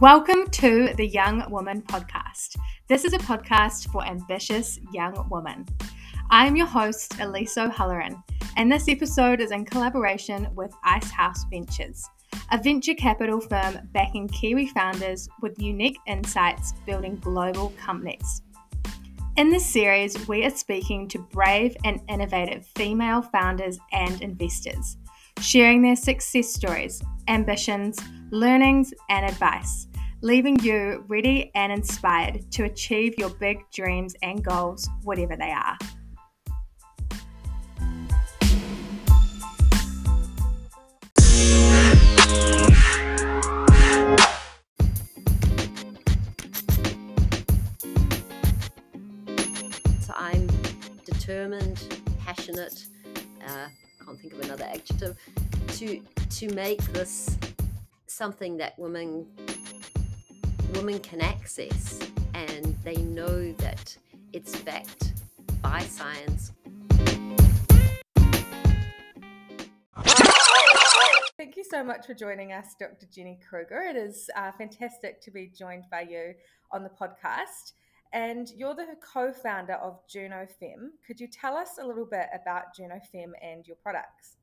Welcome to the Young Woman Podcast. This is a podcast for ambitious young women. I'm your host, Elise O'Halloran, and this episode is in collaboration with Icehouse Ventures, a venture capital firm backing Kiwi founders with unique insights building global companies. In this series, we are speaking to brave and innovative female founders and investors, sharing their success stories, ambitions, learnings, and advice, leaving you ready and inspired to achieve your big dreams and goals, whatever they are. So I'm determined, passionate, uh, can't think of another adjective, to to make this something that women women can access and they know that it's backed by science. Thank you so much for joining us, Dr. Jenny Kruger. It is uh, fantastic to be joined by you on the podcast. And you're the co founder of Juno Fem. Could you tell us a little bit about Juno Fem and your products?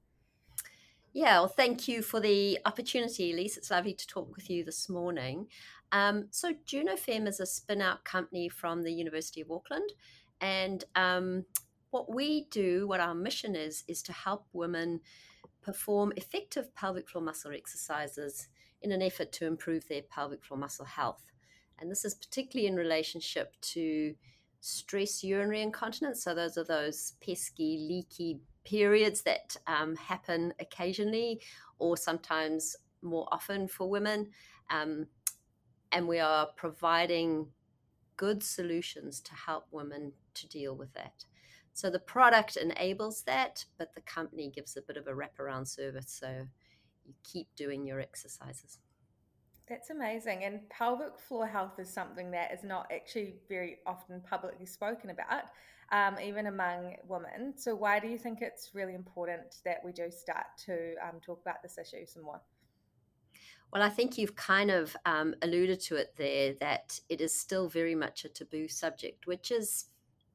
Yeah, well, thank you for the opportunity, Elise. It's lovely to talk with you this morning. Um, so, JunoFem is a spin out company from the University of Auckland. And um, what we do, what our mission is, is to help women perform effective pelvic floor muscle exercises in an effort to improve their pelvic floor muscle health. And this is particularly in relationship to stress urinary incontinence. So, those are those pesky, leaky periods that um, happen occasionally or sometimes more often for women. Um, and we are providing good solutions to help women to deal with that. So the product enables that, but the company gives a bit of a wraparound service. So you keep doing your exercises. That's amazing. And pelvic floor health is something that is not actually very often publicly spoken about, um, even among women. So, why do you think it's really important that we do start to um, talk about this issue some more? Well, I think you've kind of um, alluded to it there that it is still very much a taboo subject, which is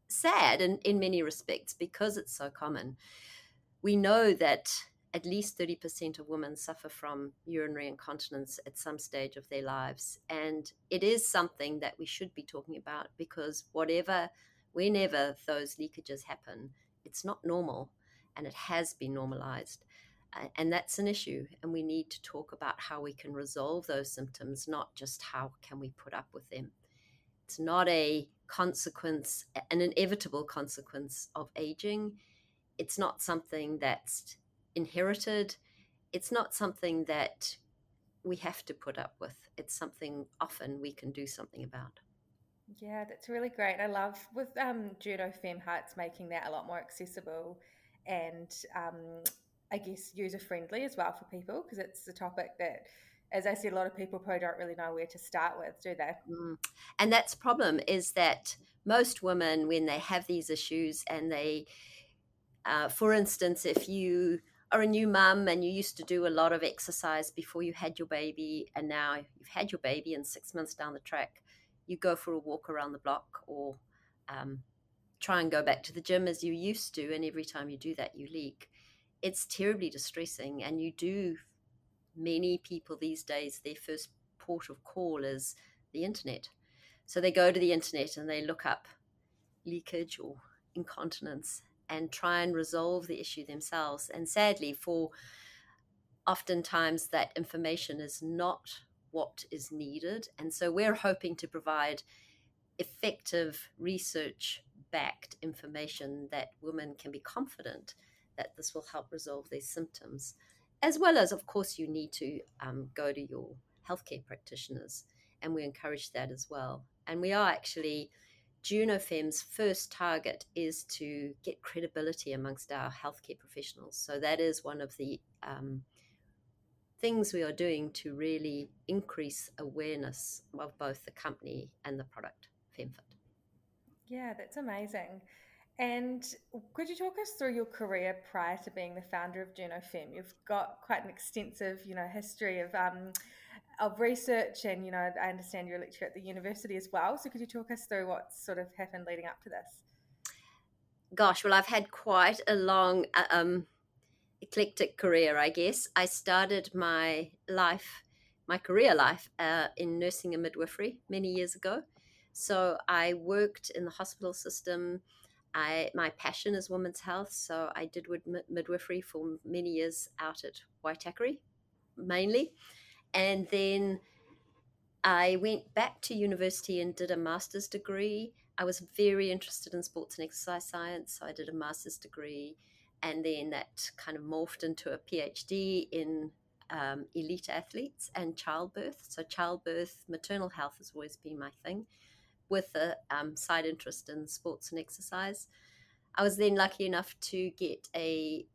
sad in, in many respects because it's so common. We know that at least 30% of women suffer from urinary incontinence at some stage of their lives. And it is something that we should be talking about because whatever, whenever those leakages happen, it's not normal and it has been normalized. And that's an issue and we need to talk about how we can resolve those symptoms not just how can we put up with them. It's not a consequence an inevitable consequence of aging. It's not something that's inherited it's not something that we have to put up with it's something often we can do something about yeah that's really great i love with um juno fem hearts making that a lot more accessible and um, I guess, user friendly as well for people because it's a topic that, as I said, a lot of people probably don't really know where to start with, do they? Mm. And that's problem is that most women, when they have these issues and they, uh, for instance, if you are a new mum and you used to do a lot of exercise before you had your baby and now you've had your baby and six months down the track, you go for a walk around the block or um, try and go back to the gym as you used to. And every time you do that, you leak it's terribly distressing. And you do, many people these days, their first port of call is the internet. So they go to the internet and they look up leakage or incontinence and try and resolve the issue themselves. And sadly, for oftentimes that information is not what is needed. And so we're hoping to provide effective research backed information that women can be confident that this will help resolve their symptoms. As well as, of course, you need to um, go to your healthcare practitioners, and we encourage that as well. And we are actually, JunoFem's first target is to get credibility amongst our healthcare professionals. So that is one of the um, things we are doing to really increase awareness of both the company and the product, FemFit. Yeah, that's amazing. And could you talk us through your career prior to being the founder of Juno Fem? You've got quite an extensive, you know, history of um, of research, and you know, I understand you're a lecturer at the university as well. So, could you talk us through what sort of happened leading up to this? Gosh, well, I've had quite a long, uh, um, eclectic career, I guess. I started my life, my career life, uh, in nursing and midwifery many years ago. So I worked in the hospital system. I my passion is women's health, so I did with midwifery for many years out at Waitakere, mainly, and then I went back to university and did a master's degree. I was very interested in sports and exercise science, so I did a master's degree, and then that kind of morphed into a PhD in um, elite athletes and childbirth. So childbirth, maternal health has always been my thing with a um, side interest in sports and exercise. I was then lucky enough to get a,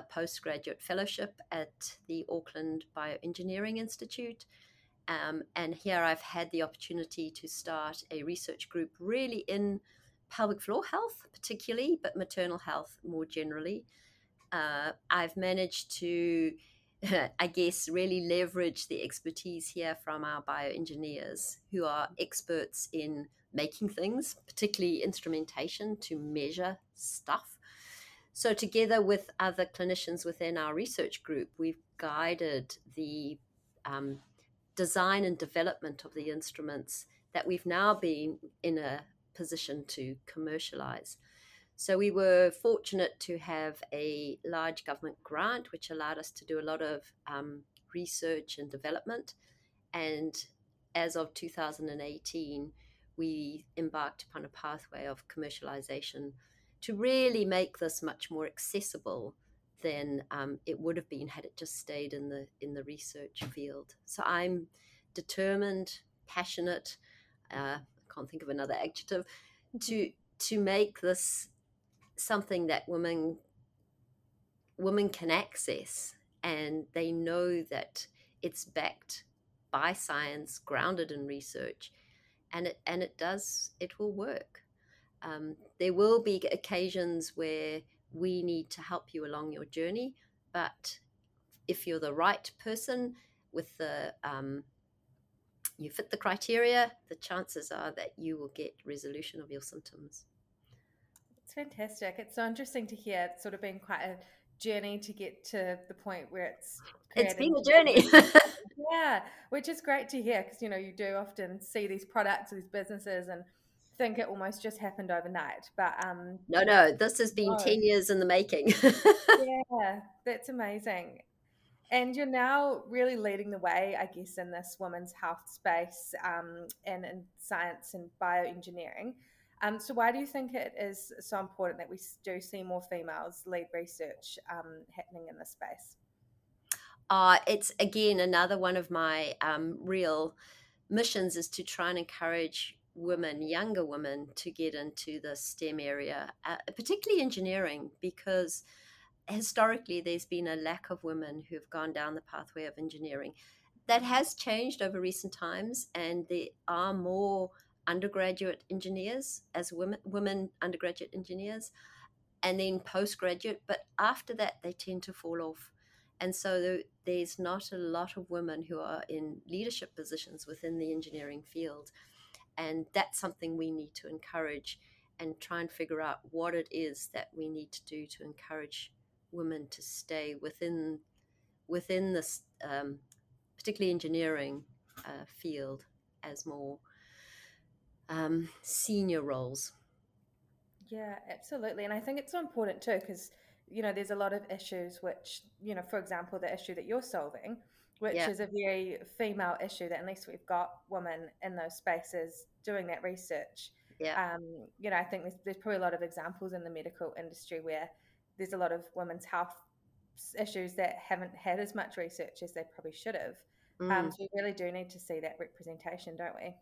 a postgraduate fellowship at the Auckland Bioengineering Institute. Um, and here I've had the opportunity to start a research group really in pelvic floor health, particularly, but maternal health more generally. Uh, I've managed to I guess, really leverage the expertise here from our bioengineers who are experts in making things, particularly instrumentation to measure stuff. So, together with other clinicians within our research group, we've guided the um, design and development of the instruments that we've now been in a position to commercialize. So we were fortunate to have a large government grant, which allowed us to do a lot of um, research and development. And as of 2018, we embarked upon a pathway of commercialization to really make this much more accessible than um, it would have been had it just stayed in the in the research field. So I'm determined, passionate. Uh, I can't think of another adjective to to make this something that women women can access and they know that it's backed by science grounded in research and it and it does it will work um, there will be occasions where we need to help you along your journey but if you're the right person with the um, you fit the criteria the chances are that you will get resolution of your symptoms it's fantastic. It's so interesting to hear. It's sort of been quite a journey to get to the point where it's. It's been a journey. yeah, which is great to hear because you know you do often see these products, these businesses, and think it almost just happened overnight. But um, no, no, this has been no. ten years in the making. yeah, that's amazing. And you're now really leading the way, I guess, in this women's health space um, and in science and bioengineering. Um, so, why do you think it is so important that we do see more females lead research um, happening in this space? Uh, it's again another one of my um, real missions is to try and encourage women, younger women, to get into the STEM area, uh, particularly engineering, because historically there's been a lack of women who've gone down the pathway of engineering. That has changed over recent times, and there are more undergraduate engineers as women women undergraduate engineers and then postgraduate but after that they tend to fall off and so there's not a lot of women who are in leadership positions within the engineering field and that's something we need to encourage and try and figure out what it is that we need to do to encourage women to stay within within this um, particularly engineering uh, field as more um, senior roles. Yeah, absolutely. And I think it's so important too because, you know, there's a lot of issues which, you know, for example, the issue that you're solving, which yeah. is a very female issue that unless we've got women in those spaces doing that research, yeah. Um, you know, I think there's, there's probably a lot of examples in the medical industry where there's a lot of women's health issues that haven't had as much research as they probably should have. Um, mm. Um, so we really do need to see that representation, don't we?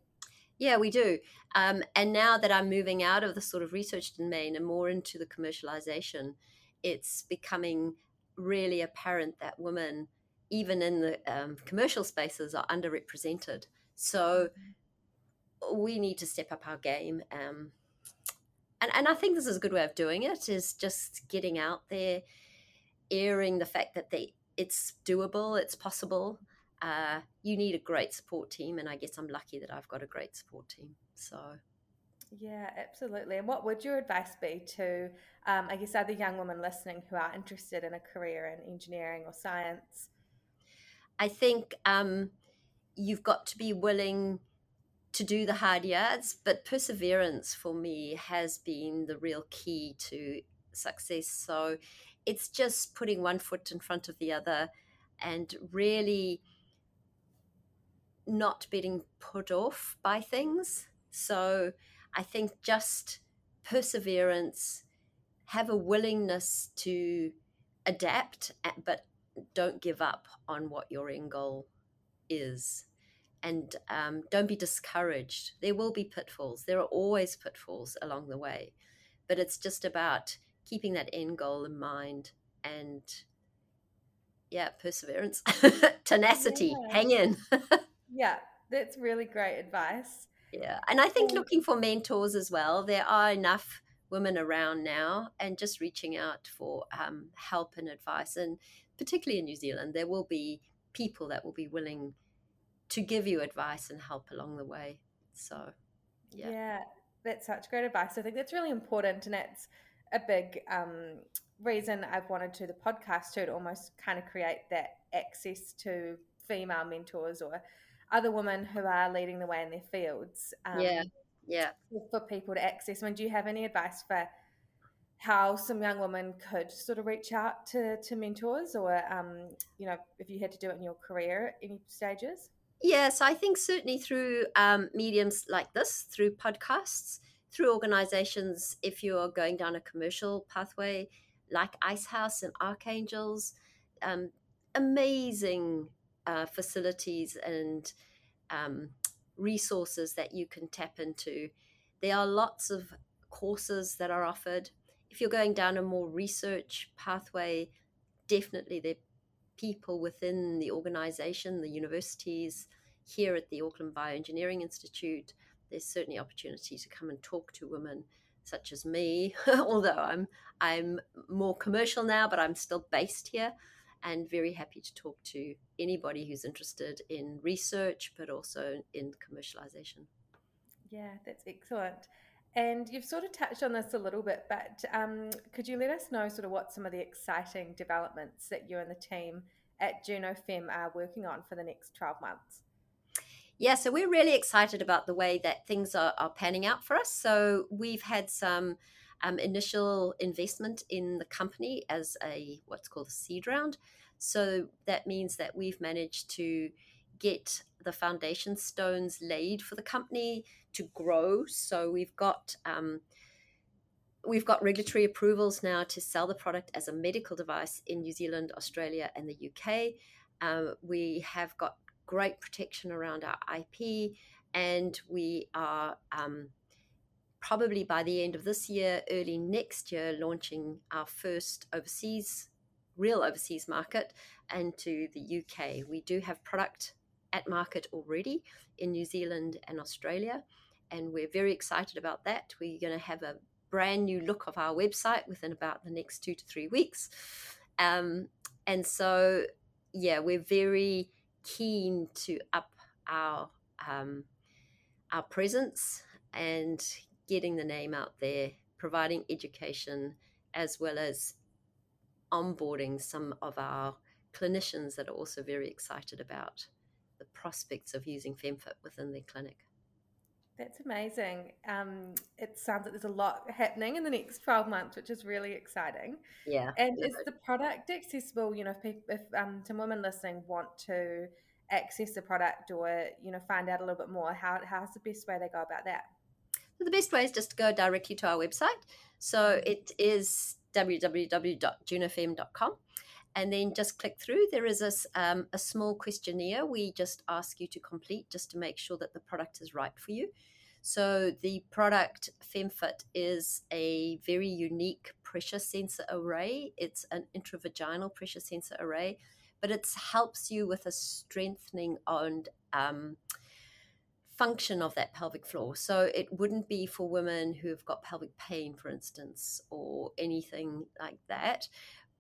Yeah, we do. Um, and now that I'm moving out of the sort of research domain and more into the commercialization, it's becoming really apparent that women, even in the um, commercial spaces, are underrepresented. So mm-hmm. we need to step up our game. Um, and, and I think this is a good way of doing it is just getting out there, airing the fact that they it's doable, it's possible, uh, you need a great support team. And I guess I'm lucky that I've got a great support team. So. Yeah, absolutely. And what would your advice be to, um, I guess, other young women listening who are interested in a career in engineering or science? I think um, you've got to be willing to do the hard yards, but perseverance for me has been the real key to success. So it's just putting one foot in front of the other and really not being put off by things. So I think just perseverance, have a willingness to adapt, but don't give up on what your end goal is. And um, don't be discouraged. There will be pitfalls. There are always pitfalls along the way. But it's just about keeping that end goal in mind and, yeah, perseverance, tenacity, yeah. hang in. yeah, that's really great advice. Yeah. And I think looking for mentors as well. There are enough women around now and just reaching out for um, help and advice. And particularly in New Zealand, there will be people that will be willing to give you advice and help along the way. So, yeah. Yeah, that's such great advice. I think that's really important. And that's a big um, reason I've wanted to the podcast to, to almost kind of create that access to female mentors or other women who are leading the way in their fields. Um, yeah, yeah. For people to access. I mean, do you have any advice for how some young women could sort of reach out to, to mentors or, um, you know, if you had to do it in your career at any stages? Yes, I think certainly through um, mediums like this, through podcasts, through organizations, if you're going down a commercial pathway like Icehouse and Archangels, um, amazing uh, facilities and um, resources that you can tap into. There are lots of courses that are offered. If you're going down a more research pathway, definitely there are people within the organization, the universities, here at the Auckland Bioengineering Institute. There's certainly opportunity to come and talk to women such as me, although I'm I'm more commercial now, but I'm still based here and very happy to talk to anybody who's interested in research but also in commercialization. Yeah, that's excellent. And you've sort of touched on this a little bit, but um, could you let us know sort of what some of the exciting developments that you and the team at JunoFem are working on for the next 12 months? Yeah, so we're really excited about the way that things are, are panning out for us. So we've had some um, initial investment in the company as a what's called a seed round. So that means that we've managed to get the foundation stones laid for the company to grow. So we've got um, we've got regulatory approvals now to sell the product as a medical device in New Zealand, Australia, and the UK. Um, we have got great protection around our IP, and we are um, probably by the end of this year, early next year, launching our first overseas, real overseas market into the UK. We do have product at market already in New Zealand and Australia, and we're very excited about that. We're going to have a brand new look of our website within about the next two to three weeks. Um, and so, yeah, we're very keen to up our um, our presence and getting the name out there, providing education, as well as onboarding some of our clinicians that are also very excited about the prospects of using FemFit within their clinic. That's amazing. Um, it sounds like there's a lot happening in the next 12 months, which is really exciting. Yeah. And is the product accessible? You know, if, people, if um, some women listening want to access the product or, you know, find out a little bit more, how, how's the best way they go about that? The best way is just to go directly to our website. So it is www.junofem.com and then just click through. There is a, um, a small questionnaire we just ask you to complete just to make sure that the product is right for you. So the product FemFit is a very unique pressure sensor array. It's an intravaginal pressure sensor array, but it helps you with a strengthening and um, function of that pelvic floor. So it wouldn't be for women who have got pelvic pain, for instance, or anything like that.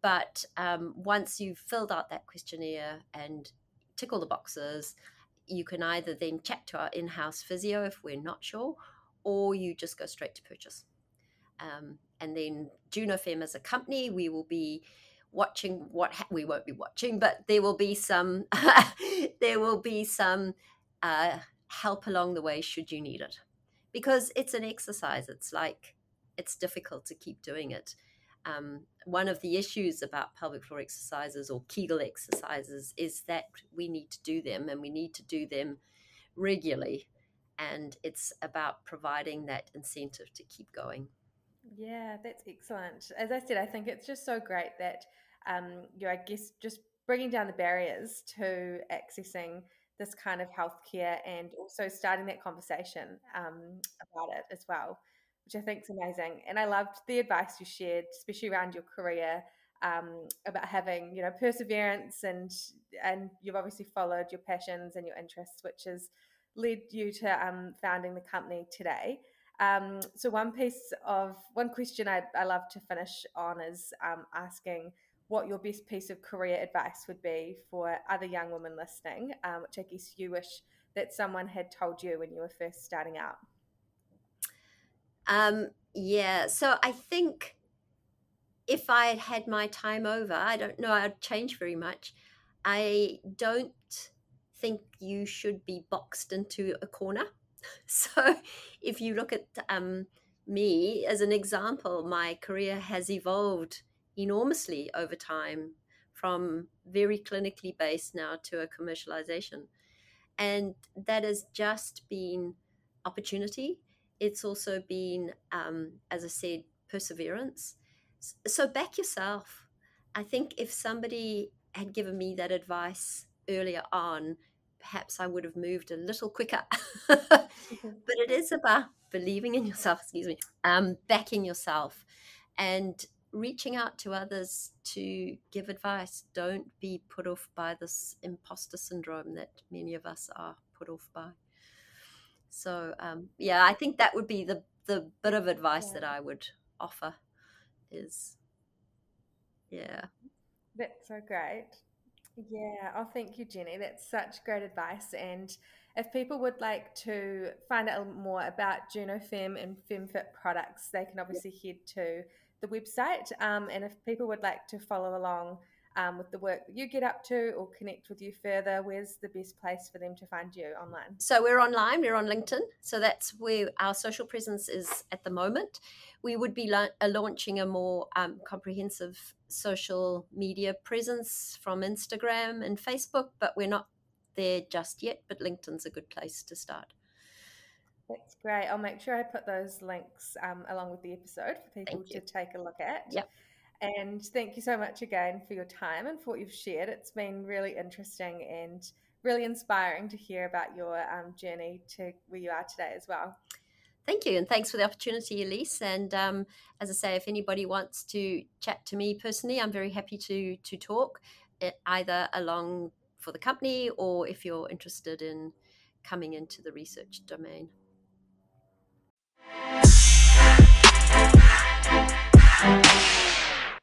But um, once you've filled out that questionnaire and tick all the boxes. You can either then chat to our in house physio if we're not sure, or you just go straight to purchase. Um, and then JunoFem as a company, we will be watching what ha- we won't be watching, but there will be some there will be some uh, help along the way should you need it, because it's an exercise. It's like it's difficult to keep doing it. Um, one of the issues about pelvic floor exercises or Kegel exercises is that we need to do them and we need to do them regularly. And it's about providing that incentive to keep going. Yeah, that's excellent. As I said, I think it's just so great that um, you're, I guess, just bringing down the barriers to accessing this kind of healthcare and also starting that conversation um, about it as well, which I think is amazing. And I loved the advice you shared, especially around your career. Um, about having you know perseverance and and you've obviously followed your passions and your interests which has led you to um, founding the company today um, so one piece of one question I, I love to finish on is um, asking what your best piece of career advice would be for other young women listening, um, which I guess you wish that someone had told you when you were first starting out. Um, yeah, so I think if I had had my time over, I don't know I'd change very much. I don't think you should be boxed into a corner. So, if you look at um, me as an example, my career has evolved enormously over time from very clinically based now to a commercialization. And that has just been opportunity. It's also been, um, as I said, perseverance. So back yourself. I think if somebody had given me that advice earlier on, perhaps I would have moved a little quicker. Mm-hmm. but it is about believing in yourself, excuse me, um, backing yourself and reaching out to others to give advice. Don't be put off by this imposter syndrome that many of us are put off by. So, um, yeah, I think that would be the, the bit of advice yeah. that I would offer is, yeah. That's so great. Yeah, oh, thank you, Jenny. That's such great advice. And if people would like to find out more about JunoFem and FemFit products, they can obviously head to the website. Um, and if people would like to follow along um, with the work that you get up to or connect with you further, where's the best place for them to find you online? So we're online, we're on LinkedIn. So that's where our social presence is at the moment. We would be la- uh, launching a more um, comprehensive social media presence from Instagram and Facebook, but we're not there just yet. But LinkedIn's a good place to start. That's great. I'll make sure I put those links um, along with the episode for people to take a look at. Yep. And thank you so much again for your time and for what you've shared. It's been really interesting and really inspiring to hear about your um, journey to where you are today as well. Thank you, and thanks for the opportunity, Elise. And um, as I say, if anybody wants to chat to me personally, I'm very happy to to talk, either along for the company or if you're interested in coming into the research domain. Thank you.